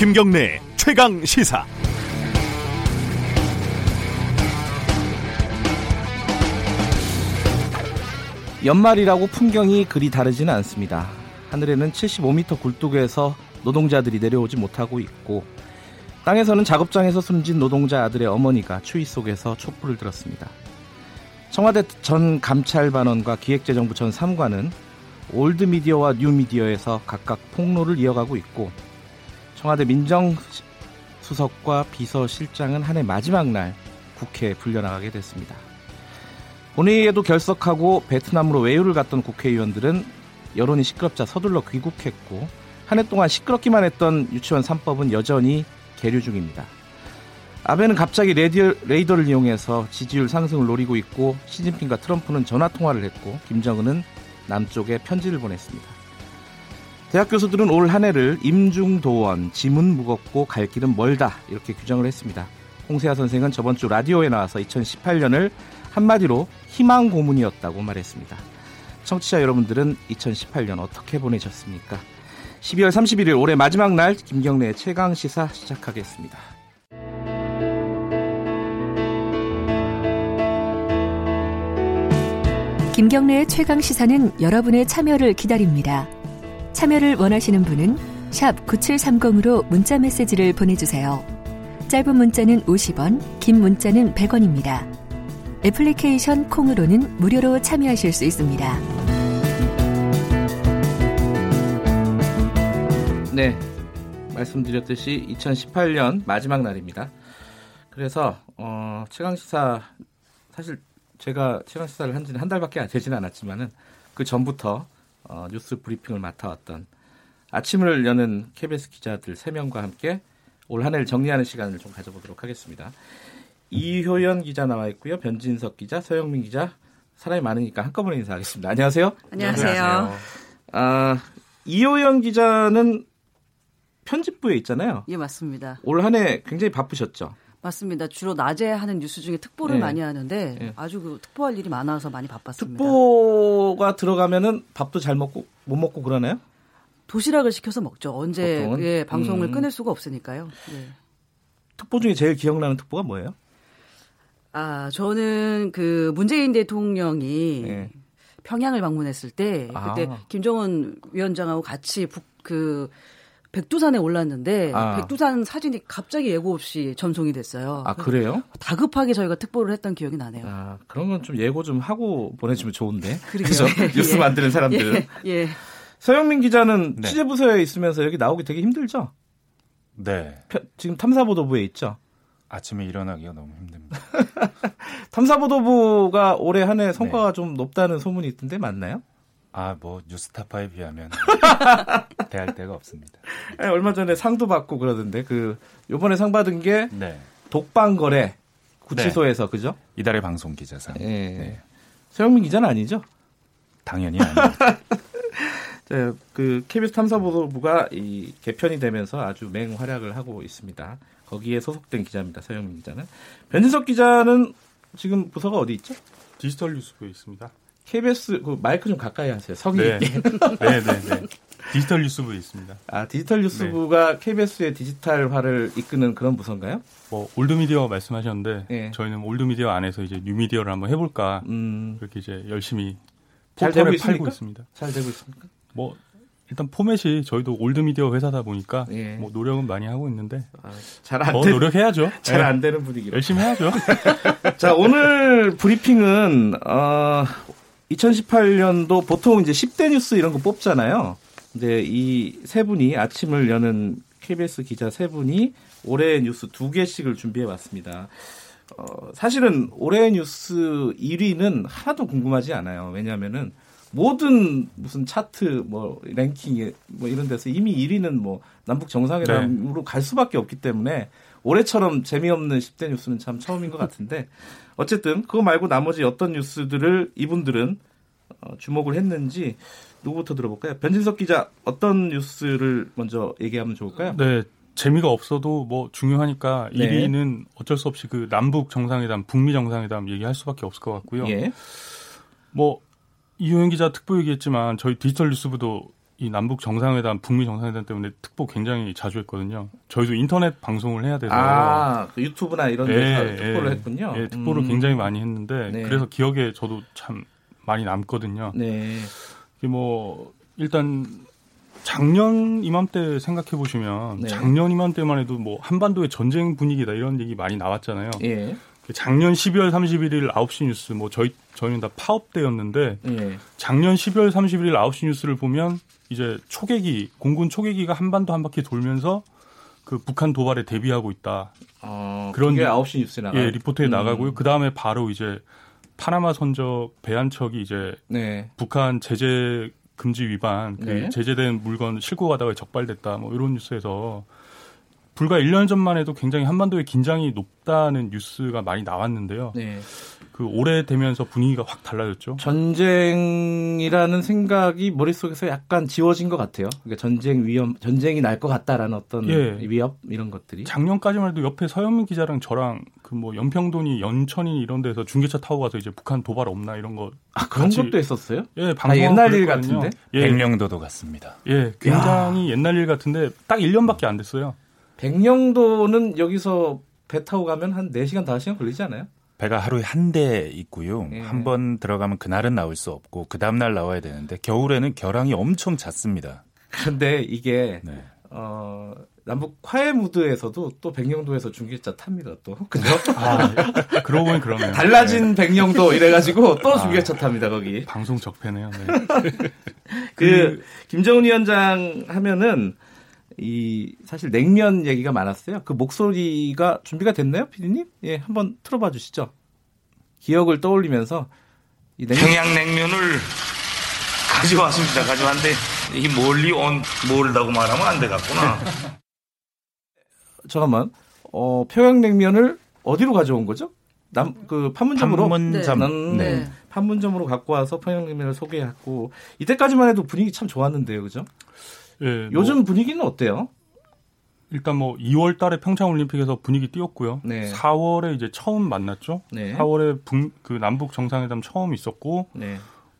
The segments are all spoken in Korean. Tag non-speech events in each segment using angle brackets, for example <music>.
김경래 최강 시사. 연말이라고 풍경이 그리 다르지는 않습니다. 하늘에는 75m 굴뚝에서 노동자들이 내려오지 못하고 있고 땅에서는 작업장에서 숨진 노동자 아들의 어머니가 추위 속에서 촛불을 들었습니다. 청와대 전 감찰반원과 기획재정부 전 3관은 올드미디어와 뉴미디어에서 각각 폭로를 이어가고 있고 청와대 민정수석과 비서실장은 한 해 마지막 날 국회에 불려나가게 됐습니다. 본회의에도 결석하고 베트남으로 외유를 갔던 국회의원들은 여론이 시끄럽자 서둘러 귀국했고 한 해 동안 시끄럽기만 했던 유치원 3법은 여전히 계류 중입니다. 아베는 갑자기 레디어, 레이더를 이용해서 지지율 상승을 노리고 있고 시진핑과 트럼프는 전화 통화를 했고 김정은은 남쪽에 편지를 보냈습니다. 대학 교수들은 올 한 해를 임중도원, 지문 무겁고 갈 길은 멀다 이렇게 규정을 했습니다. 홍세아 선생은 저번 주 라디오에 나와서 2018년을 한마디로 희망 고문이었다고 말했습니다. 청취자 여러분들은 2018년 어떻게 보내셨습니까? 12월 31일 올해 마지막 날 김경래의 최강 시사 시작하겠습니다. 김경래의 최강 시사는 여러분의 참여를 기다립니다. 참여를 원하시는 분은 9730으로 문자 메시지를 보내주세요. 짧은 문자는 50원, 긴 문자는 100원입니다. 애플리케이션 콩으로는 무료로 참여하실 수 있습니다. 네, 말씀드렸듯이 2018년 마지막 날입니다. 그래서 어, 최강 시사 사실 제가 최강 시사를 한 지는 한 달밖에 되지는 않았지만은 그 전부터 어, 뉴스 브리핑을 맡아왔던 아침을 여는 KBS 기자들 3명과 함께 올 한 해를 정리하는 시간을 좀 가져보도록 하겠습니다. 이효연 기자 나와 있고요. 변진석 기자, 서영민 기자, 사람이 많으니까 한꺼번에 인사하겠습니다. 안녕하세요. 안녕하세요. 아, 이효연 기자는 편집부에 있잖아요. 예, 맞습니다. 올 한 해 굉장히 바쁘셨죠? 맞습니다. 주로 낮에 하는 뉴스 중에 특보를 네. 많이 하는데 네. 아주 그 특보할 일이 많아서 많이 바빴습니다. 특보가 들어가면은 밥도 잘 먹고 못 먹고 그러나요? 도시락을 시켜서 먹죠. 언제 보통은? 예, 방송을 음. 끊을 수가 없으니까요. 예. 특보 중에 제일 기억나는 특보가 뭐예요? 아, 저는 그 문재인 대통령이 네. 평양을 방문했을 때 아. 그때 김정은 위원장하고 같이 북 그 백두산에 올랐는데 아. 백두산 사진이 갑자기 예고 없이 전송이 됐어요. 아 그래요? 다급하게 저희가 특보를 했던 기억이 나네요. 아 그런 건 좀 예고 좀 하고 보내주면 좋은데. <laughs> 그죠? <laughs> 뉴스 예. 만드는 사람들은. 예, 예. 서영민 기자는 네. 취재 부서에 있으면서 여기 나오기 되게 힘들죠? 네. 펴- 지금 탐사보도부에 있죠? 아침에 일어나기가 너무 힘듭니다. <laughs> 탐사보도부가 올해 한해 네. 성과가 좀 높다는 소문이 있던데 맞나요? 아, 뭐 뉴스타파에 비하면 <laughs> 대할 데가 없습니다. 아니, 얼마 전에 상도 받고 그러던데 그 요번에 상 받은 게 네. 독방 거래 구치소에서 그죠? 이달의 방송 기자상. 예. 네. 서영민 기자는 아니죠? 당연히 아닙니다. 네, <laughs> 그 KBS 탐사보도부가 이 개편이 되면서 아주 맹활약을 하고 있습니다. 거기에 소속된 기자입니다. 서영민 기자는. 변진석 기자는 지금 부서가 어디 있죠? 디지털 뉴스부에 있습니다. KBS 그 마이크 좀 가까이 하세요. 성의 네. 네, 네, 네. 디지털 뉴스부에 있습니다. 아 디지털 뉴스부가 KBS의 디지털화를 이끄는 그런 부서인가요? 뭐 올드미디어 말씀하셨는데 예. 저희는 올드미디어 안에서 이제 뉴미디어를 한번 해 볼까 음, 그렇게 이제 열심히 잘 되고 팔고? 있습니다. 잘 되고 있습니까? 뭐 일단 포맷이 저희도 올드미디어 회사다 보니까 예. 뭐 노력은 많이 하고 있는데 아, 잘안 더 되, 노력해야죠. <laughs> 잘 예. 안 되는 분위기로. 열심히 해야죠. <laughs> 자, 오늘 브리핑은, 어, 2018년도 보통 이제 10대 뉴스 이런 거 뽑잖아요. 근데 이 세 분이 아침을 여는 KBS 기자 세 분이 올해의 뉴스 두 개씩을 준비해 왔습니다. 어, 사실은 올해의 뉴스 1위는 하나도 궁금하지 않아요. 왜냐면은 모든 무슨 차트 뭐 랭킹 뭐 이런 데서 이미 1위는 뭐 남북 정상회담으로 갈 수밖에 없기 때문에 올해처럼 재미없는 10대 뉴스는 참 처음인 것 같은데 어쨌든 그거 말고 나머지 어떤 뉴스들을 이분들은 어, 주목을 했는지 누구부터 들어볼까요? 변진석 기자 어떤 뉴스를 먼저 얘기하면 좋을까요? 네. 재미가 없어도 뭐 중요하니까 네. 1위는 어쩔 수 없이 그 남북 정상회담, 북미 정상회담 얘기할 수밖에 없을 것 같고요. 예. 뭐 이효영 기자 특보 얘기했지만 저희 디지털 뉴스부도 이 남북 정상회담, 북미 정상회담 때문에 특보 굉장히 자주 했거든요. 저희도 인터넷 방송을 해야 돼서 아, 그 유튜브나 이런 데서 예, 특보를 예. 했군요. 예, 특보를 음. 굉장히 많이 했는데 네. 그래서 기억에 저도 참 많이 남거든요. 네. 뭐 일단 작년 이맘때 생각해 보시면 네. 작년 이맘때만 해도 뭐 한반도의 전쟁 분위기다 이런 얘기 많이 나왔잖아요. 예. 그 작년 12월 31일 9시 뉴스 뭐 저희 저희는 다 파업 때였는데 예. 작년 12월 31일 9시 뉴스를 보면 이제 초계기 공군 초계기가 한반도 한 바퀴 돌면서 그 북한 도발에 대비하고 있다. 어, 그런 리- 9시 뉴스에 나가요. 예, 리포트에 음. 나가고요. 그 다음에 바로 이제 파나마 선적 배한척이 이제 네. 북한 제재 금지 위반, 그 네. 제재된 물건 싣고 가다가 적발됐다, 뭐 이런 뉴스에서 불과 1년 전만 해도 굉장히 한반도의 긴장이 높다는 뉴스가 많이 나왔는데요. 네. 그 올해 되면서 분위기가 확 달라졌죠. 전쟁이라는 생각이 머릿속에서 약간 지워진 것 같아요. 그러니까 전쟁 위험, 전쟁이 날 것 같다라는 어떤 예. 위협 이런 것들이. 작년까지만 해도 옆에 서현민 기자랑 저랑 그 뭐 연평도니 연천이 이런 데서 중계차 타고 가서 이제 북한 도발 없나 이런 거 아, 그런 같이- 것도 했었어요? 예, 아, 방송 옛날 일 같은데? 예, 백령도도 같습니다. 예, 굉장히 옛날 일 같은데 딱 1년밖에 안 됐어요. 백령도는 여기서 배 타고 가면 한 4시간, 5시간 걸리지 않아요? 배가 하루에 한 대 있고요. 예. 한번 들어가면 그날은 나올 수 없고 그 다음 날 나와야 되는데 겨울에는 결항이 엄청 잦습니다. 그런데 이게 네. 어, 남북 화해 무드에서도 또 백령도에서 중계차 탑니다 또 <laughs> 그죠? 아, 그러고 보니 그러네요. 달라진 백령도 이래가지고 <laughs> 또 아. 중계차 탑니다 거기. 방송 적폐네요. 네. <laughs> 그 김정은 위원장 하면은 이 사실 냉면 얘기가 많았어요. 그 목소리가 준비가 됐나요, 피디님? 예, 한번 틀어봐 주시죠. 기억을 떠올리면서 이 냉면 평양냉면을 가져왔습니다. 가져왔는데 이 멀리 온 멀다고 말하면 안 되겠구나. <laughs> 잠깐만. 어, 평양냉면을 어디로 가져온 거죠? 남 그 판문점으로 판문점. 음, 네. 판문점으로 갖고 와서 평양냉면을 소개했고 이때까지만 해도 분위기 참 좋았는데요, 그죠? 예, 뭐 요즘 분위기는 어때요? 일단 뭐 2월 달에 평창 올림픽에서 분위기 띄웠고요. 네. 4월에 이제 처음 만났죠. 네. 4월에 북, 그 남북 정상회담 처음 있었고 네.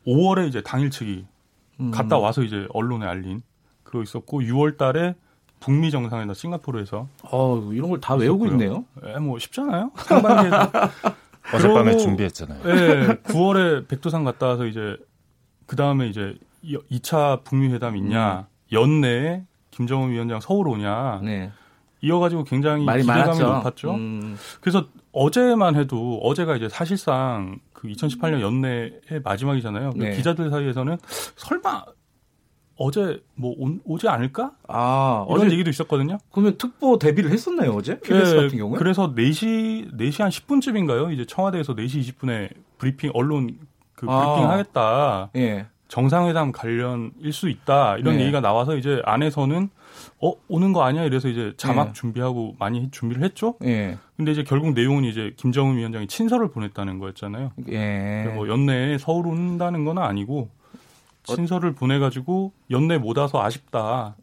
5월에 이제 당일치기 음. 갔다 와서 이제 언론에 알린 그거 있었고 6월 달에 북미 정상회담 싱가포르에서 어, 이런 걸 다 외우고 있네요. 예, 뭐 쉽잖아요. <laughs> 상반기에도 <laughs> 어젯밤에 준비했잖아요. 예, 9월에 백두산 갔다 와서 이제 그 다음에 이제 2차 북미 회담 있냐 연내에 김정은 위원장 서울 오냐 네. 이어가지고 굉장히 말이 기대감이 많았죠. 높았죠. 음, 그래서 어제만 해도 어제가 이제 사실상 그 2018년 연내의 마지막이잖아요. 네. 기자들 사이에서는 설마 어제 뭐 온- 오지 않을까? 아, 이런 어제 얘기도 있었거든요. 그러면 특보 데뷔를 했었나요, 어제? KBS 같은 경우에? 그래서 4시 4시 한 10분쯤인가요? 이제 청와대에서 4시 20분에 브리핑 언론 그 아. 브리핑 하겠다. 예. 정상회담 관련일 수 있다. 이런 네. 얘기가 나와서 이제 안에서는 어 오는 거 아니야? 이래서 이제 자막 네. 준비하고 많이 준비를 했죠. 예. 근데 이제 결국 내용은 이제 김정은 위원장이 친서를 보냈다는 거였잖아요. 예. 뭐 연내에 서울 온다는 건 아니고 어 친서를 보내가지고 연내 못 와서 아쉽다.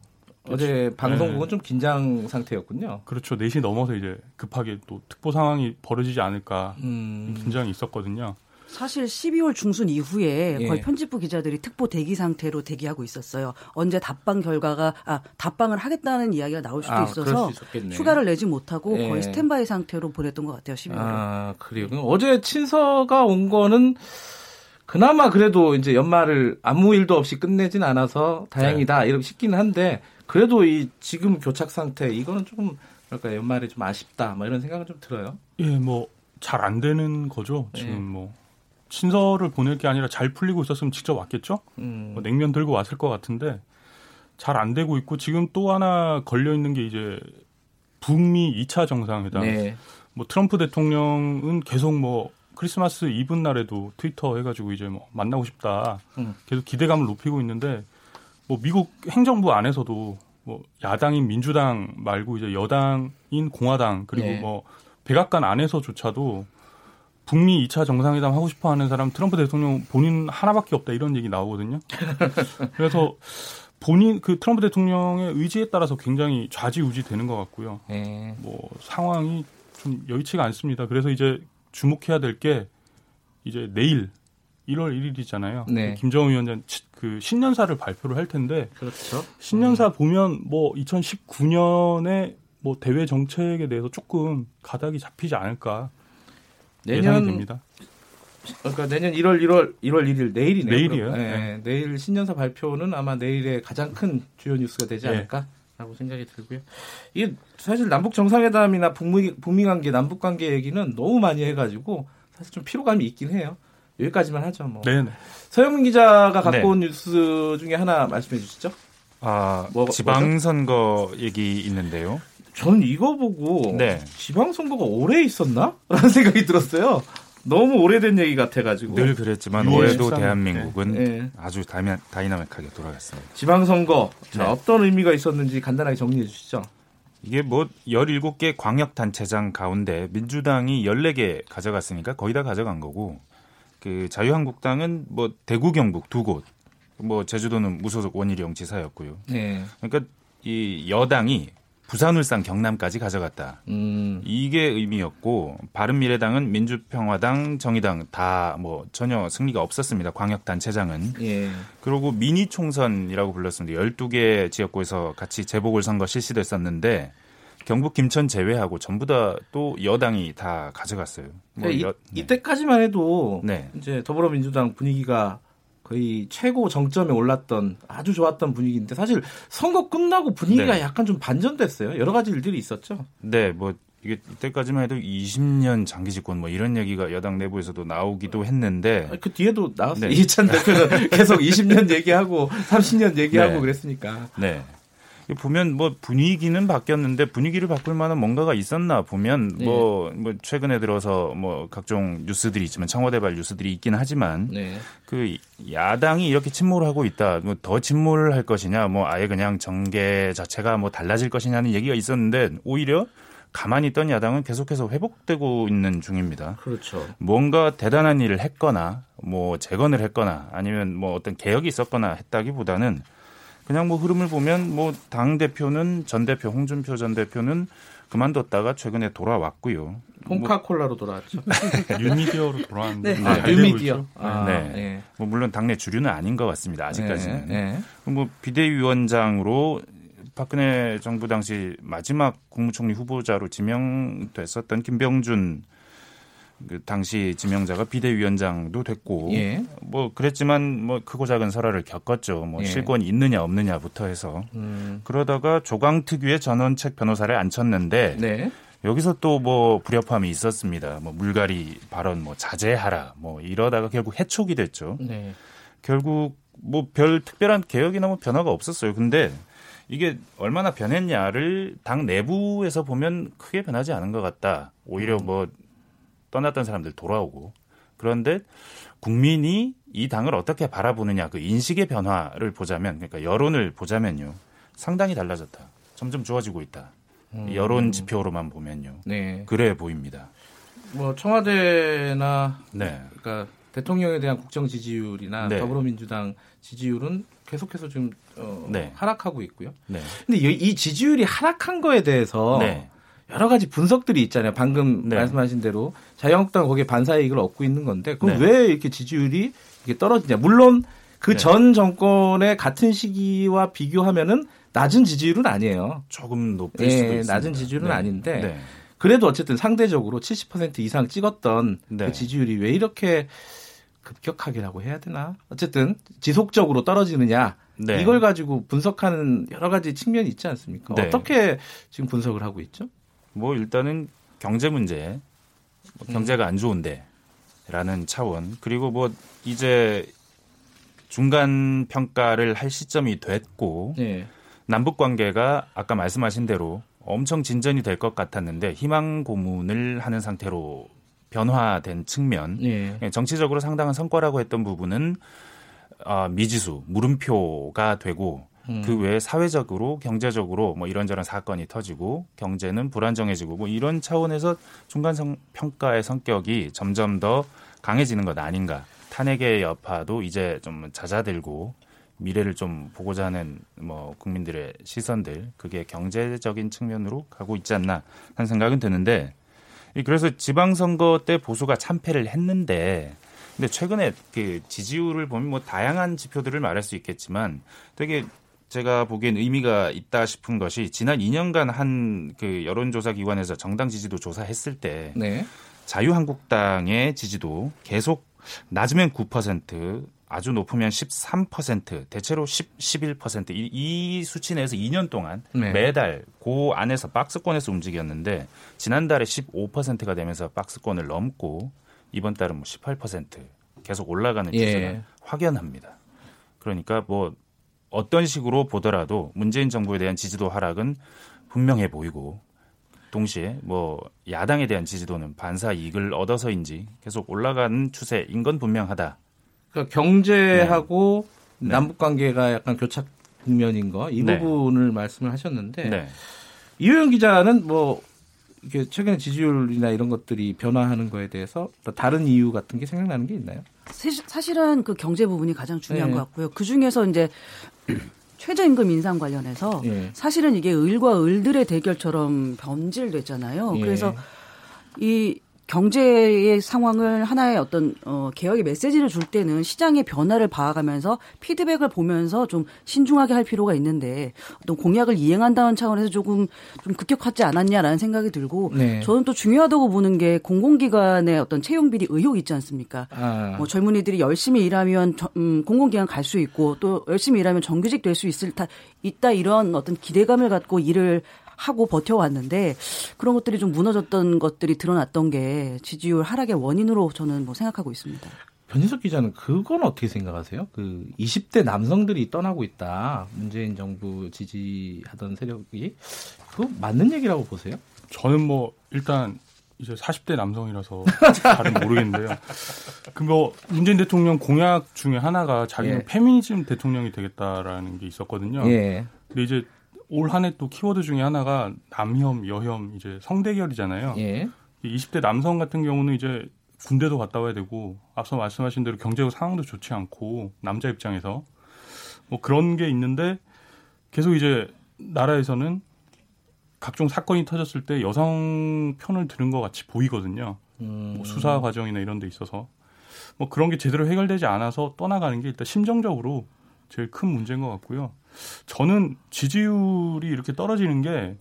어제 방송국은 네. 좀 긴장 상태였군요. 그렇죠. 4시 넘어서 이제 급하게 또 특보 상황이 벌어지지 않을까 음. 긴장이 있었거든요. 사실 12월 중순 이후에 예. 거의 편집부 기자들이 특보 대기 상태로 대기하고 있었어요. 언제 답방 결과가 아 답방을 하겠다는 이야기가 나올 수도 아, 있어서. 휴가를 내지 못하고 예. 거의 스탠바이 상태로 보냈던 것 같아요. 12월에. 아, 그래요. 어제 친서가 온 거는 그나마 그래도 이제 연말을 아무 일도 없이 끝내진 않아서 다행이다 이렇게 싶기는 한데 그래도 이 지금 교착 상태 이거는 조금 뭐랄까 연말에 좀 아쉽다 뭐 이런 생각은 좀 들어요. 예, 뭐 잘 안 되는 거죠. 지금 예. 뭐 친서를 보낼 게 아니라 잘 풀리고 있었으면 직접 왔겠죠. 음. 뭐 냉면 들고 왔을 것 같은데 잘 안 되고 있고 지금 또 하나 걸려 있는 게 이제 북미 2차 정상회담. 네. 뭐 트럼프 대통령은 계속 뭐 크리스마스 이브 날에도 트위터 해가지고 이제 뭐 만나고 싶다. 음. 계속 기대감을 높이고 있는데 뭐 미국 행정부 안에서도 뭐 야당인 민주당 말고 이제 여당인 공화당 그리고 네. 뭐 백악관 안에서조차도 북미 2차 정상회담 하고 싶어 하는 사람 트럼프 대통령 본인 하나밖에 없다 이런 얘기 나오거든요. <laughs> 그래서 본인 그 트럼프 대통령의 의지에 따라서 굉장히 좌지우지 되는 것 같고요. 네. 뭐 상황이 좀 여의치가 않습니다. 그래서 이제 주목해야 될 게 이제 내일 1월 1일이잖아요. 네. 김정은 위원장 치- 그 신년사를 발표를 할 텐데 그렇죠. 신년사 보면 뭐 2019년에 뭐 대외 정책에 대해서 조금 가닥이 잡히지 않을까 내년 됩니다. 그러니까 내년 1월 1월 1월 1일 내일이네요. 내일이에요. 그럼. 네, 내일 신년사 발표는 아마 내일의 가장 큰 주요 뉴스가 되지 네. 않을까라고 생각이 들고요. 이게 사실 남북 정상회담이나 북미 북미 관계, 남북 관계 얘기는 너무 많이 해가지고 사실 좀 피로감이 있긴 해요. 여기까지만 하죠. 뭐. 네네. 서영민 기자가 갖고 네. 온 뉴스 중에 하나 말씀해 주시죠. 아, 뭐- 지방선거 얘기 있는데요. 저는 이거 보고 네. 지방선거가 오래 있었나? <laughs> 라는 생각이 들었어요. 너무 오래된 얘기 같아가지고. 늘 그랬지만 유월 올해도 13일. 대한민국은 네. 아주 다이나, 다이나믹하게 돌아갔습니다. 지방선거 자, 네. 어떤 의미가 있었는지 간단하게 정리해 주시죠. 이게 뭐 17개 광역단체장 가운데 민주당이 14개 가져갔으니까 거의 다 가져간 거고 그 자유한국당은 뭐 대구 경북 두 곳, 뭐 제주도는 무소속 원희룡 지사였고요. 네. 그러니까 이 여당이 부산, 울산, 경남까지 가져갔다. 음. 이게 의미였고 바른미래당은 민주평화당, 정의당 다 뭐 전혀 승리가 없었습니다. 광역 단체장은. 예. 그리고 미니 총선이라고 불렀습니다. 12개 지역구에서 같이 재보궐 선거 실시됐었는데 경북 김천 제외하고 전부 다 또 여당이 다 가져갔어요. 뭐 그러니까 여- 이, 네. 이때까지만 해도 네. 이제 더불어민주당 분위기가 거의 최고 정점에 올랐던 아주 좋았던 분위기인데 사실 선거 끝나고 분위기가 네. 약간 좀 반전됐어요. 여러 가지 일들이 있었죠. 네, 뭐 이게 이때까지만 해도 20년 장기 집권 뭐 이런 얘기가 여당 내부에서도 나오기도 했는데 그 뒤에도 나왔어요. 네. 이찬 대표는 <laughs> 계속 20년 얘기하고 30년 얘기하고 네. 그랬으니까. 네. 보면 뭐 분위기는 바뀌었는데 분위기를 바꿀 만한 뭔가가 있었나 보면 네. 뭐, 뭐 최근에 들어서 뭐 각종 뉴스들이 있지만 청와대발 뉴스들이 있긴 하지만 네. 그 야당이 이렇게 침몰 하고 있다. 뭐 더 침몰을 할 것이냐, 뭐 아예 그냥 정계 자체가 뭐 달라질 것이냐는 얘기가 있었는데 오히려 가만히 있던 야당은 계속해서 회복되고 있는 중입니다. 그렇죠. 뭔가 대단한 일을 했거나 뭐 재건을 했거나 아니면 뭐 어떤 개혁이 있었거나 했다기보다는 그냥 뭐 흐름을 보면 뭐 당 대표는 전 대표 홍준표 전 대표는 그만뒀다가 최근에 돌아왔고요. 콩카콜라로 돌아왔죠. <laughs> 뉴미디어로 돌아왔는데 네. 잘 아, 뉴미디어. 있죠. 아, 네. 예. 뭐 물론 당내 주류는 아닌 것 같습니다. 아직까지는. 네, 네. 뭐 비대위원장으로 박근혜 정부 당시 마지막 국무총리 후보자로 지명됐었던 김병준 그 당시 지명자가 비대위원장도 됐고 예. 뭐 그랬지만 뭐 크고 작은 설화를 겪었죠. 뭐 예. 실권이 있느냐 없느냐부터 해서 음, 그러다가 조강 특유의 전원책 변호사를 앉혔는데 네. 여기서 또 뭐 불협화음이 있었습니다. 뭐 물갈이 발언 뭐 자제하라 뭐 이러다가 결국 해촉이 됐죠. 네. 결국 뭐 별 특별한 개혁이나 뭐 변화가 없었어요. 근데 이게 얼마나 변했냐를 당 내부에서 보면 크게 변하지 않은 것 같다. 오히려 뭐 떠났던 사람들 돌아오고 그런데 국민이 이 당을 어떻게 바라보느냐 그 인식의 변화를 보자면 그러니까 여론을 보자면요 상당히 달라졌다. 점점 좋아지고 있다. 여론 지표로만 보면요 네. 그래 보입니다. 뭐 청와대나 네. 그러니까 대통령에 대한 국정 지지율이나 네. 더불어민주당 지지율은 계속해서 좀 어, 네. 하락하고 있고요. 네. 근데 이, 이 지지율이 하락한 거에 대해서 네. 여러 가지 분석들이 있잖아요. 방금 네. 말씀하신 대로 자유한국당 거기에 반사 이익을 얻고 있는 건데 그럼 네. 왜 이렇게 지지율이 이게 떨어지냐? 물론 그 네. 전 정권의 같은 시기와 비교하면은 낮은 지지율은 아니에요. 조금 높을 예, 수도 있습니다. 낮은 지지율은 네. 아닌데 네. 그래도 어쨌든 상대적으로 70% 이상 찍었던 네. 그 지지율이 왜 이렇게 급격하게라고 해야 되나? 어쨌든 지속적으로 떨어지느냐? 네. 이걸 가지고 분석하는 여러 가지 측면이 있지 않습니까? 네. 어떻게 지금 분석을 하고 있죠? 뭐 일단은 경제 문제, 뭐 경제가 안 좋은데라는 차원 그리고 뭐 이제 중간 평가를 할 시점이 됐고 네. 남북 관계가 아까 말씀하신 대로 엄청 진전이 될 것 같았는데 희망 고문을 하는 상태로 변화된 측면 네. 예, 정치적으로 상당한 성과라고 했던 부분은 아, 미지수 물음표가 되고 음. 그 외에 사회적으로 경제적으로 뭐 이런저런 사건이 터지고 경제는 불안정해지고 뭐 이런 차원에서 중간 성, 평가의 성격이 점점 더 강해지는 것 아닌가 탄핵의 여파도 이제 좀 잦아들고 미래를 좀 보고자 하는 뭐 국민들의 시선들 그게 경제적인 측면으로 가고 있지 않나 하는 생각은 드는데 이 그래서 지방선거 때 보수가 참패를 했는데 근데 최근에 그 지지율을 보면 뭐 다양한 지표들을 말할 수 있겠지만 되게 제가 보기엔 의미가 있다 싶은 것이 지난 2년간 한 그 여론조사 기관에서 정당 지지도 조사했을 때 네. 자유한국당의 지지도 계속 낮으면 9%, 아주 높으면 13%, 대체로 10, 11%. 이, 이 수치 내에서 2년 동안 네. 매달 그 안에서 박스권에서 움직였는데 지난달에 15%가 되면서 박스권을 넘고 이번 달은 뭐 18% 계속 올라가는 예. 추세가 확연합니다. 그러니까 뭐 어떤 식으로 보더라도 문재인 정부에 대한 지지도 하락은 분명해 보이고 동시에 뭐 야당에 대한 지지도는 반사 이익을 얻어서인지 계속 올라가는 추세인 건 분명하다. 그러니까 경제하고 네. 남북 관계가 약간 교착 국면인 거이 네. 부분을 말씀을 하셨는데 네. 이효영 기자는 뭐 이게 최근에 지지율이나 이런 것들이 변화하는 거에 대해서 또 다른 이유 같은 게 생각나는 게 있나요? 사실- 사실은 그 경제 부분이 가장 중요한 네. 것 같고요. 그 중에서 이제 <clears throat> 최저임금 인상 관련해서 예. 사실은 이게 을과 을들의 대결처럼 변질됐잖아요. 예. 그래서 이 경제의 상황을 하나의 어떤 어 개혁의 메시지를 줄 때는 시장의 변화를 봐가면서 피드백을 보면서 좀 신중하게 할 필요가 있는데 어떤 공약을 이행한다는 차원에서 조금 좀 급격하지 않았냐라는 생각이 들고 네. 저는 또 중요하다고 보는 게 공공기관의 어떤 채용 비리 의혹 있지 않습니까? 아, 뭐 젊은이들이 열심히 일하면 저- 음, 공공기관 갈 수 있고 또 열심히 일하면 정규직 될 수 있을 다 있다 이런 어떤 기대감을 갖고 일을 하고 버텨왔는데 그런 것들이 좀 무너졌던 것들이 드러났던 게 지지율 하락의 원인으로 저는 뭐 생각하고 있습니다. 변희석 기자는 그건 어떻게 생각하세요? 그 20대 남성들이 떠나고 있다. 문재인 정부 지지하던 세력이 그거 맞는 얘기라고 보세요? 저는 뭐 일단 이제 40대 남성이라서 잘은 <laughs> 모르겠는데요. 그뭐 문재인 대통령 공약 중에 하나가 자기는 예. 페미니즘 대통령이 되겠다라는 게 있었거든요. 예. 근데 이제 올 한 해 또 키워드 중에 하나가 남혐, 여혐, 이제 성대결이잖아요. 예. 20대 남성 같은 경우는 이제 군대도 갔다 와야 되고 앞서 말씀하신 대로 경제적 상황도 좋지 않고 남자 입장에서 뭐 그런 게 있는데 계속 이제 나라에서는 각종 사건이 터졌을 때 여성 편을 들은 것 같이 보이거든요. 음, 뭐 수사 과정이나 이런 데 있어서 뭐 그런 게 제대로 해결되지 않아서 떠나가는 게 일단 심정적으로 제일 큰 문제인 것 같고요. 저는 지지율이 이렇게 떨어지는 게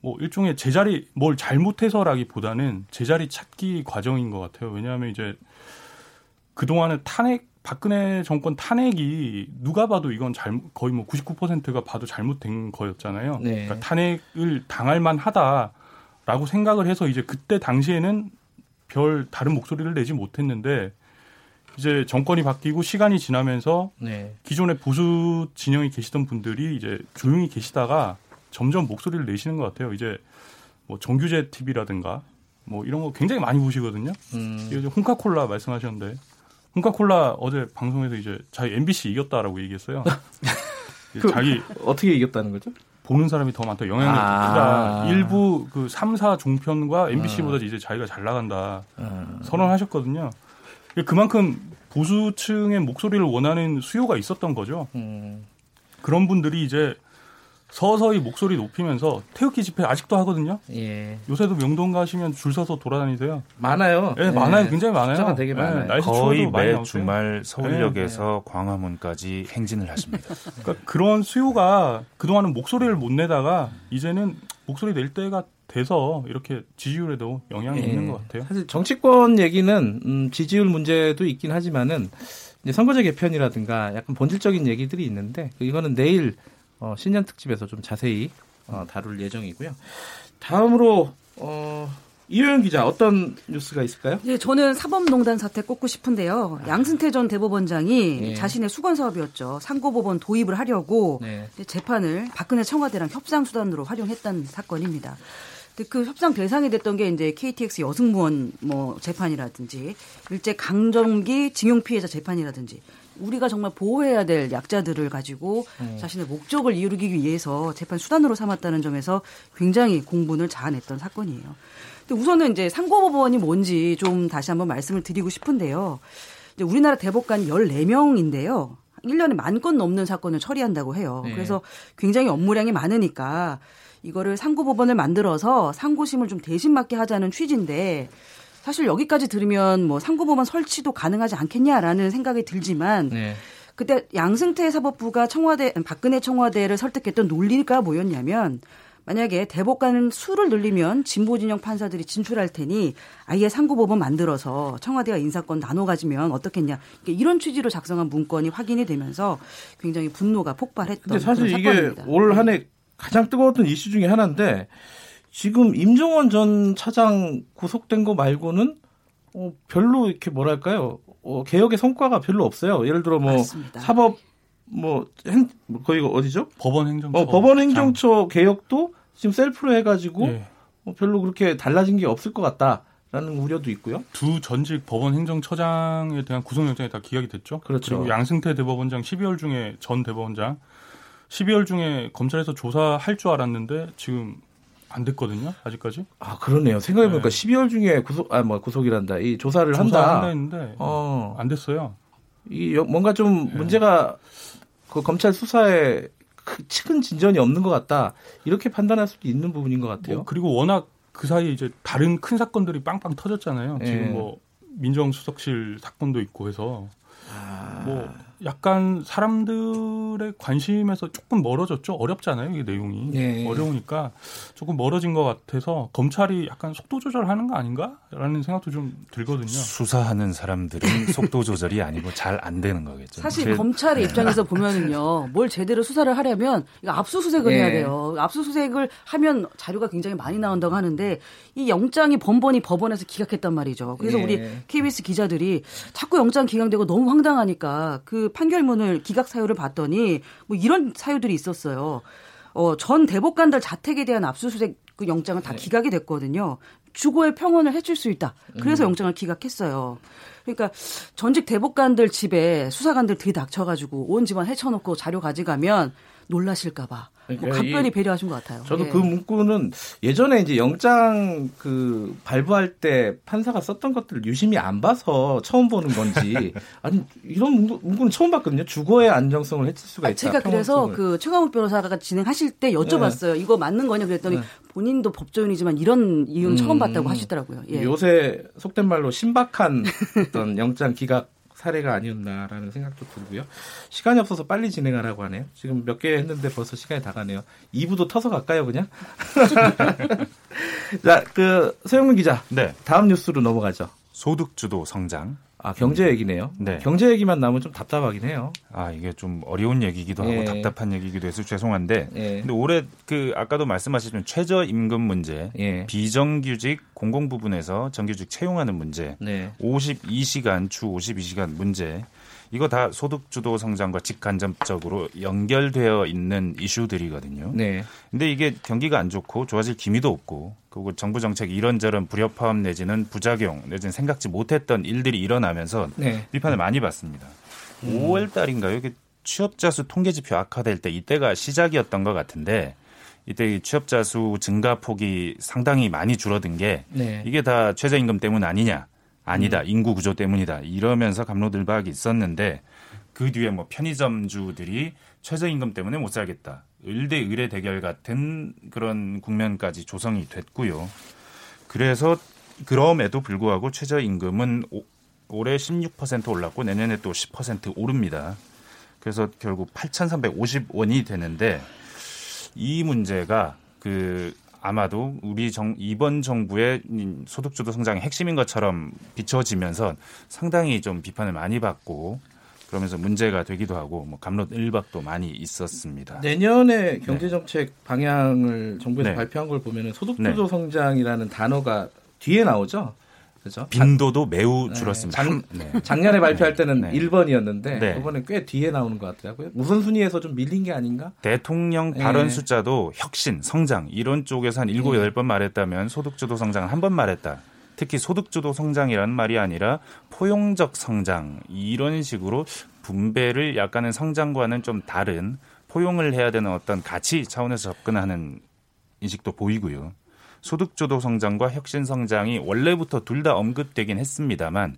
뭐 일종의 제자리 뭘 잘못해서라기보다는 제자리 찾기 과정인 것 같아요. 왜냐하면 이제 그동안은 탄핵 박근혜 정권 탄핵이 누가 봐도 이건 잘못 거의 뭐 99%가 봐도 잘못된 거였잖아요. 네. 그러니까 탄핵을 당할 만하다라고 생각을 해서 이제 그때 당시에는 별 다른 목소리를 내지 못했는데 이제 정권이 바뀌고 시간이 지나면서 네. 기존의 보수 진영에 계시던 분들이 이제 조용히 계시다가 점점 목소리를 내시는 것 같아요. 이제 뭐 정규제 TV라든가 뭐 이런 거 굉장히 많이 보시거든요. 음, 이제 홍카콜라 말씀하셨는데 홍카콜라 어제 방송에서 이제 자기 MBC 이겼다라고 얘기했어요. <laughs> 그- 자기 어떻게 이겼다는 거죠? 보는 사람이 더 많다. 영향력. 아. 일부 그 3, 4 종편과 MBC보다 이제 자기가 잘 나간다. 음, 선언하셨거든요. 그만큼 보수층의 목소리를 원하는 수요가 있었던 거죠. 음, 그런 분들이 이제 서서히 목소리 높이면서 태극기 집회 아직도 하거든요. 예. 요새도 명동 가시면 줄 서서 돌아다니세요. 많아요. 예, 많아요. 굉장히 많아요. 숫자가 되게 예, 많아요. 날씨 거의 추워도 많이 매. 주말 서울역에서 광화문까지 행진을 하십니다. 그러니까 그런 수요가 그동안은 목소리를 못 내다가 이제는 목소리 낼 때가 돼서 이렇게 지지율에도 영향이 예. 있는 것 같아요. 사실 정치권 얘기는 음, 지지율 문제도 있긴 하지만은 이제 선거제 개편이라든가 약간 본질적인 얘기들이 있는데 그 이거는 내일 어, 신년 특집에서 좀 자세히 어, 다룰 예정이고요. 다음으로 어, 이효영 기자 어떤 뉴스가 있을까요? 예, 저는 사법농단 사태 꼽고 싶은데요. 양승태 전 대법원장이 예. 자신의 수건 사업이었죠. 상고법원 도입을 하려고 네. 재판을 박근혜 청와대랑 협상 수단으로 활용했다는 사건입니다. 근데 그 협상 대상이 됐던 게 이제 KTX 여승무원 뭐 재판이라든지 일제 강점기 징용 피해자 재판이라든지 우리가 정말 보호해야 될 약자들을 가지고 자신의 목적을 이루기 위해서 재판 수단으로 삼았다는 점에서 굉장히 공분을 자아냈던 사건이에요. 근데 우선은 이제 상고법원이 뭔지 좀 다시 한번 말씀을 드리고 싶은데요. 이제 우리나라 대법관이 14명인데요. 1년에 만 건 넘는 사건을 처리한다고 해요. 네. 그래서 굉장히 업무량이 많으니까 이거를 상고법원을 만들어서 상고심을 좀 대신 맡게 하자는 취지인데 사실 여기까지 들으면 뭐 상고법원 설치도 가능하지 않겠냐라는 생각이 들지만 네. 그때 양승태 사법부가 청와대 박근혜 청와대를 설득했던 논리가 뭐였냐면 만약에 대법관 수를 늘리면 진보 진영 판사들이 진출할 테니 아예 상고법원 만들어서 청와대가 인사권 나눠 가지면 어떻겠냐 이런 취지로 작성한 문건이 확인이 되면서 굉장히 분노가 폭발했던 근데 사실 그런 이게 사건입니다. 올한해 가장 뜨거웠던 이슈 중에 하나인데 지금 임종원 전 차장 구속된 거 말고는 어, 별로 이렇게 뭐랄까요 어, 개혁의 성과가 별로 없어요. 예를 들어 뭐 맞습니다. 사법 뭐 행, 뭐 거기 어디죠? 법원 행정처 어, 법원 행정처 개혁도 지금 셀프로 해가지고 예. 어, 별로 그렇게 달라진 게 없을 것 같다 라는 우려도 있고요. 두 전직 법원 행정처장에 대한 구속영장이 다 기각이 됐죠. 그렇죠. 리고 양승태 대법원장 12월 중에 전 대법원장 12월 중에 검찰에서 조사할 줄 알았는데 지금 안 됐거든요. 아직까지 아 그러네요. 생각해보니까 네. 12월 중에 구속 아뭐 구속이란다. 이 조사를 조사 한다 한다. 했는데 어. 안 됐어요. 이 여- 뭔가 좀 문제가 그 검찰 수사에 그 치근 진전이 없는 것 같다 이렇게 판단할 수도 있는 부분인 것 같아요. 뭐 그리고 워낙 그 사이에 이제 다른 큰 사건들이 빵빵 터졌잖아요. 예. 지금 뭐 민정수석실 사건도 있고 해서 아. 뭐 약간 사람들의 관심에서 조금 멀어졌죠. 어렵잖아요, 이게 내용이 예. 어려우니까 조금 멀어진 것 같아서 검찰이 약간 속도 조절하는 거 아닌가라는 생각도 좀 들거든요. 수사하는 사람들은 <laughs> 속도 조절이 아니고 잘 안 되는 거겠죠. 사실 제- 검찰의 입장에서 보면은요, 뭘 제대로 수사를 하려면 이거 압수수색을 예. 해야 돼요. 압수수색을 하면 자료가 굉장히 많이 나온다고 하는데 이 영장이 번번이 법원에서 기각했단 말이죠. 그래서 예. 우리 KBS 기자들이 자꾸 영장 기각되고 너무 황당하니까 그 판결문을 기각 사유를 봤더니 뭐 이런 사유들이 있었어요. 어, 전 대법관들 자택에 대한 압수수색 그 영장은 다 기각이 됐거든요. 주거의 평온을 해줄 수 있다. 그래서 영장을 기각했어요. 그러니까 전직 대법관들 집에 수사관들 들이닥쳐가지고 온 집안 헤쳐놓고 자료 가져가면 놀라실까봐 뭐 그러니까 각별히 이- 배려하신 것 같아요. 저도 예. 그 문구는 예전에 이제 영장 그 발부할 때 판사가 썼던 것들을 유심히 안 봐서 처음 보는 건지 <laughs> 아니 이런 문구, 문구는 처음 봤거든요. 주거의 안정성을 해칠 수가 아, 있다. 제가 그래서 평온성을. 그 최강욱 변호사가 진행하실 때 여쭤봤어요. 이거 맞는 거냐 그랬더니 네. 본인도 법조인이지만 이런 이유는 처음 음. 봤다고 하시더라고요. 예. 요새 속된 말로 신박한 <laughs> 어떤 영장 기각 사례가 아니었나라는 생각도 들고요. 시간이 없어서 빨리 진행하라고 하네요. 지금 몇 개 했는데 벌써 시간이 다 가네요. 2부도 터서 갈까요, 그냥? <laughs> 자, 그 서영민 기자. 네. 다음 뉴스로 넘어가죠. 소득주도 성장. 아, 경제 얘기네요. 네. 경제 얘기만 나오면 좀 답답하긴 해요. 아 이게 좀 어려운 얘기기도 하고 예. 답답한 얘기기도 해서 죄송한데 예. 근데 올해 그 아까도 말씀하셨지만 최저 임금 문제, 예. 비정규직 공공 부분에서 정규직 채용하는 문제, 네. 52시간 주 52시간 문제 이거 다 소득 주도 성장과 직간접적으로 연결되어 있는 이슈들이거든요. 네. 근데 이게 경기가 안 좋고 좋아질 기미도 없고 그리고 정부 정책 이런저런 불협화음 내지는 부작용 내지는 생각지 못했던 일들이 일어나면서 네. 비판을 많이 받습니다. 5월 달인가요? 이게 취업자 수 통계 지표 악화될 때 이때가 시작이었던 것 같은데 이때 이 취업자 수 증가 폭이 상당히 많이 줄어든 게 네. 이게 다 최저임금 때문 아니냐? 아니다. 인구 구조 때문이다. 이러면서 감로들박이 있었는데 그 뒤에 뭐 편의점주들이 최저임금 때문에 못 살겠다. 을대 의뢰 대결 같은 그런 국면까지 조성이 됐고요. 그래서 그럼에도 불구하고 최저임금은 오- 올해 16% 올랐고 내년에 또 10% 오릅니다. 그래서 결국 8,350원이 되는데 이 문제가 그 아마도 우리 정 이번 정부의 이 소득주도 성장의 핵심인 것처럼 비춰지면서 상당히 좀 비판을 많이 받고 그러면서 문제가 되기도 하고 뭐 감론 일박도 많이 있었습니다. 내년에 경제 정책 방향을 정부에서 네. 발표한 걸 보면은 소득주도 성장이라는 단어가 뒤에 나오죠. 그죠? 빈도도 매우 네, 줄었습니다. 네. 작 년에 발표할 때는 네. 1번이었는데 네. 이번에 꽤 뒤에 나오는 것 같더라고요. 우선순위에서 좀 밀린 게 아닌가? 대통령 네. 발언 숫자도 혁신, 성장 이런 쪽에서 한 일곱 네. 여덟 번 말했다면 소득주도 성장은 한 번 말했다. 특히 소득주도 성장이라는 말이 아니라 포용적 성장 이런 식으로 분배를 약간은 성장과는 좀 다른 포용을 해야 되는 어떤 가치 차원에서 접근하는 인식도 보이고요. 소득주도 성장과 혁신 성장이 원래부터 둘 다 언급되긴 했습니다만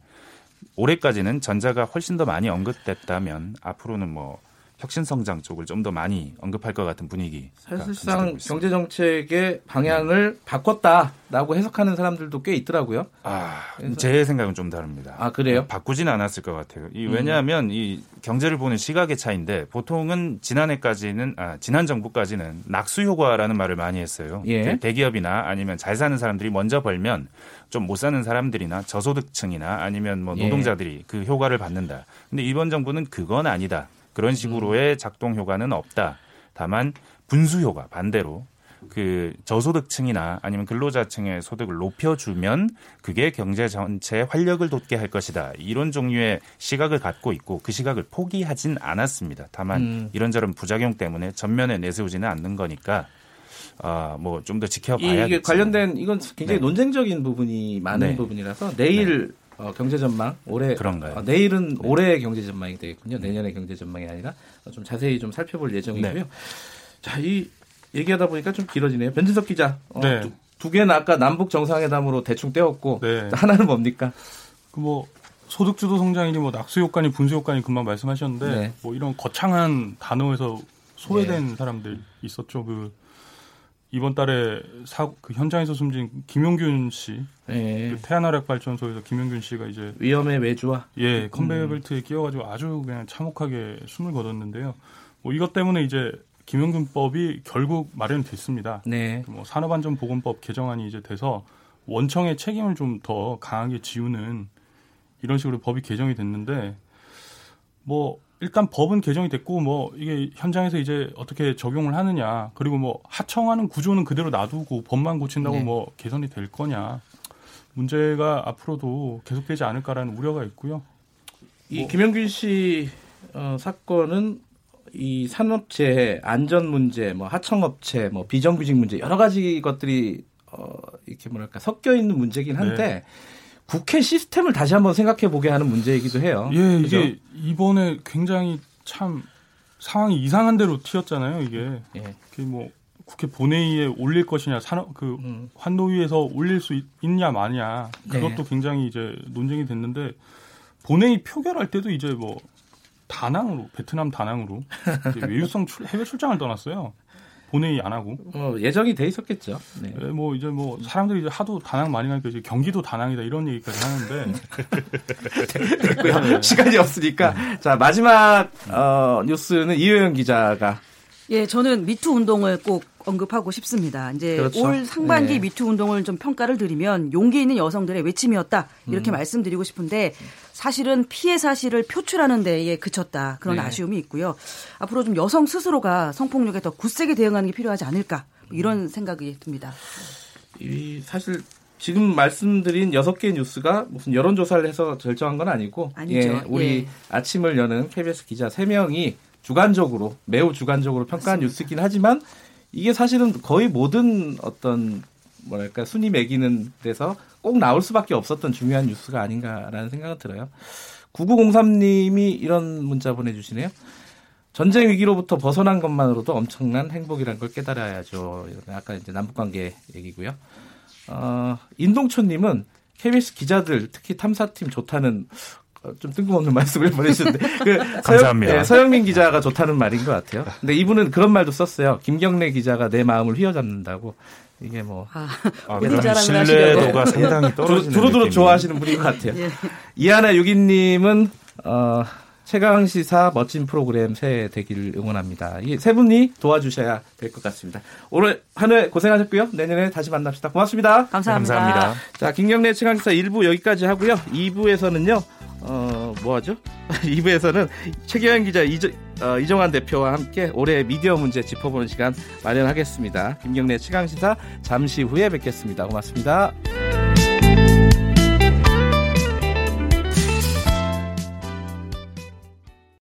올해까지는 전자가 훨씬 더 많이 언급됐다면 앞으로는 뭐 혁신 성장 쪽을 좀 더 많이 언급할 것 같은 분위기. 사실상 경제 정책의 방향을 바꿨다라고 해석하는 사람들도 꽤 있더라고요. 아, 제 생각은 좀 다릅니다. 아 그래요? 바꾸진 않았을 것 같아요. 이 음. 왜냐하면 이 경제를 보는 시각의 차이인데 보통은 지난해까지는 아, 지난 정부까지는 낙수 효과라는 말을 많이 했어요. 예. 그 대기업이나 아니면 잘 사는 사람들이 먼저 벌면 좀못 사는 사람들이나 저소득층이나 아니면 뭐 예. 노동자들이 그 효과를 받는다. 근데 이번 정부는 그건 아니다. 그런 식으로의 작동 효과는 없다. 다만 분수 효과 반대로 그 저소득층이나 아니면 근로자층의 소득을 높여주면 그게 경제 전체에 활력을 돋게 할 것이다. 이런 종류의 시각을 갖고 있고 그 시각을 포기하진 않았습니다. 다만 음. 이런저런 부작용 때문에 전면에 내세우지는 않는 거니까 아, 뭐 좀 더 지켜봐야겠죠. 이게 관련된 이건 굉장히 네. 논쟁적인 부분이 많은 네. 부분이라서 내일 어, 경제 전망 올해 그런가요? 어, 내일은 올해 경제 전망이 되겠군요. 내년의 경제 전망이 아니라 어, 좀 자세히 좀 살펴볼 예정이고요. 네. 자, 이 얘기하다 보니까 좀 길어지네요. 변진석 기자. 어, 네. 두, 두 개는 아까 남북 정상회담으로 대충 떼었고 네. 하나는 뭡니까? 그 뭐 소득주도 성장이니 뭐 낙수 효과니 분수 효과니 금방 말씀하셨는데 네. 뭐 이런 거창한 단어에서 소외된 사람들 있었죠. 그 이번 달에 사, 그 현장에서 숨진 김용균 씨, 네. 그 태안화력 발전소에서 김용균 씨가 이제 위험의 외주와 예 컨베이어 벨트에 끼어가지고 아주 그냥 참혹하게 숨을 거뒀는데요. 뭐 이것 때문에 이제 김용균법이 결국 마련됐습니다. 네. 뭐 산업안전보건법 개정안이 이제 돼서 원청의 책임을 좀 더 강하게 지우는 이런 식으로 법이 개정이 됐는데 뭐 일단 법은 개정이 됐고 뭐 이게 현장에서 이제 어떻게 적용을 하느냐 그리고 뭐 하청하는 구조는 그대로 놔두고 법만 고친다고 네. 뭐 개선이 될 거냐 문제가 앞으로도 계속되지 않을까라는 우려가 있고요. 이 뭐- 김영균 씨 어, 사건은 이 산업재해, 안전 문제, 뭐 하청업체, 뭐 비정규직 문제 여러 가지 것들이 어, 이렇게 뭐랄까 섞여 있는 문제긴 한데 네. 국회 시스템을 다시 한번 생각해 보게 하는 문제이기도 해요. 예, 그죠? 이게 이번에 굉장히 참 상황이 이상한 대로 튀었잖아요. 이게 예. 그뭐 국회 본회의에 올릴 것이냐 산업 그 음. 환노위에서 올릴 수 있, 냐 마냐 그것도 네. 굉장히 이제 논쟁이 됐는데 본회의 표결할 때도 이제 뭐 다낭으로 베트남 다낭으로 <laughs> 외유성 출, 해외 출장을 떠났어요. 본회의 안 하고 어, 예정이 돼 있었겠죠. 네. 예, 뭐 이제 뭐 사람들이 이제 하도 다낭 많이 가니까 이제 경기도 다낭이다 이런 얘기까지 하는데 됐고요. <laughs> 시간이 없으니까 자 마지막 어, 뉴스는 이효영 기자가 예, 저는 미투 운동을 꼭 언급하고 싶습니다. 이제 그렇죠. 올 상반기 네. 미투 운동을 좀 평가를 드리면 용기 있는 여성들의 외침이었다 음. 이렇게 말씀드리고 싶은데 사실은 피해 사실을 표출하는 데에 그쳤다 그런 네. 아쉬움이 있고요. 앞으로 좀 여성 스스로가 성폭력에 더 굳세게 대응하는 게 필요하지 않을까 뭐 이런 생각이 듭니다. 이 사실 지금 말씀드린 여섯 개 뉴스가 무슨 여론조사를 해서 결정한 건 아니고 아니죠. 예, 우리 예. 아침을 여는 KBS 기자 세명이 주관적으로 매우 주관적으로 평가한 뉴스이긴 하지만 이게 사실은 거의 모든 어떤 뭐랄까 순위 매기는 데서 꼭 나올 수밖에 없었던 중요한 뉴스가 아닌가라는 생각은 들어요. 9903님이 이런 문자 보내주시네요. 전쟁 위기로부터 벗어난 것만으로도 엄청난 행복이란 걸 깨달아야죠. 아까 이제 남북관계 얘기고요. 어, 인동초님은 KBS 기자들 특히 탐사팀 좋다는 어, 좀 뜬금없는 <laughs> 말씀을 보내주셨는데 그 감사합니다. 서영, 예, 서영민 기자가 좋다는 말인 것 같아요. 근데 이분은 그런 말도 썼어요. 김경래 기자가 내 마음을 휘어잡는다고 이게 뭐 아, 아, 신뢰도가 하시려고. 상당히 떨어지는 두루두루 느낌이. 좋아하시는 분인 것 같아요. 예. 이하나 유기님은 어, 최강 시사 멋진 프로그램 새해 되기를 응원합니다. 이세 분이 도와주셔야 될 것 같습니다. 오늘 한 해 고생하셨고요. 내년에 다시 만납시다. 고맙습니다. 감사합니다. 감사합니다. 자, 김경래 최강 시사 1부 여기까지 하고요. 2부에서는요, 어, 뭐 하죠? <laughs> 2부에서는 최기현 기자, 이정, 어, 이정환 대표와 함께 올해 미디어 문제 짚어보는 시간 마련하겠습니다. 김경래 최강 시사 잠시 후에 뵙겠습니다. 고맙습니다.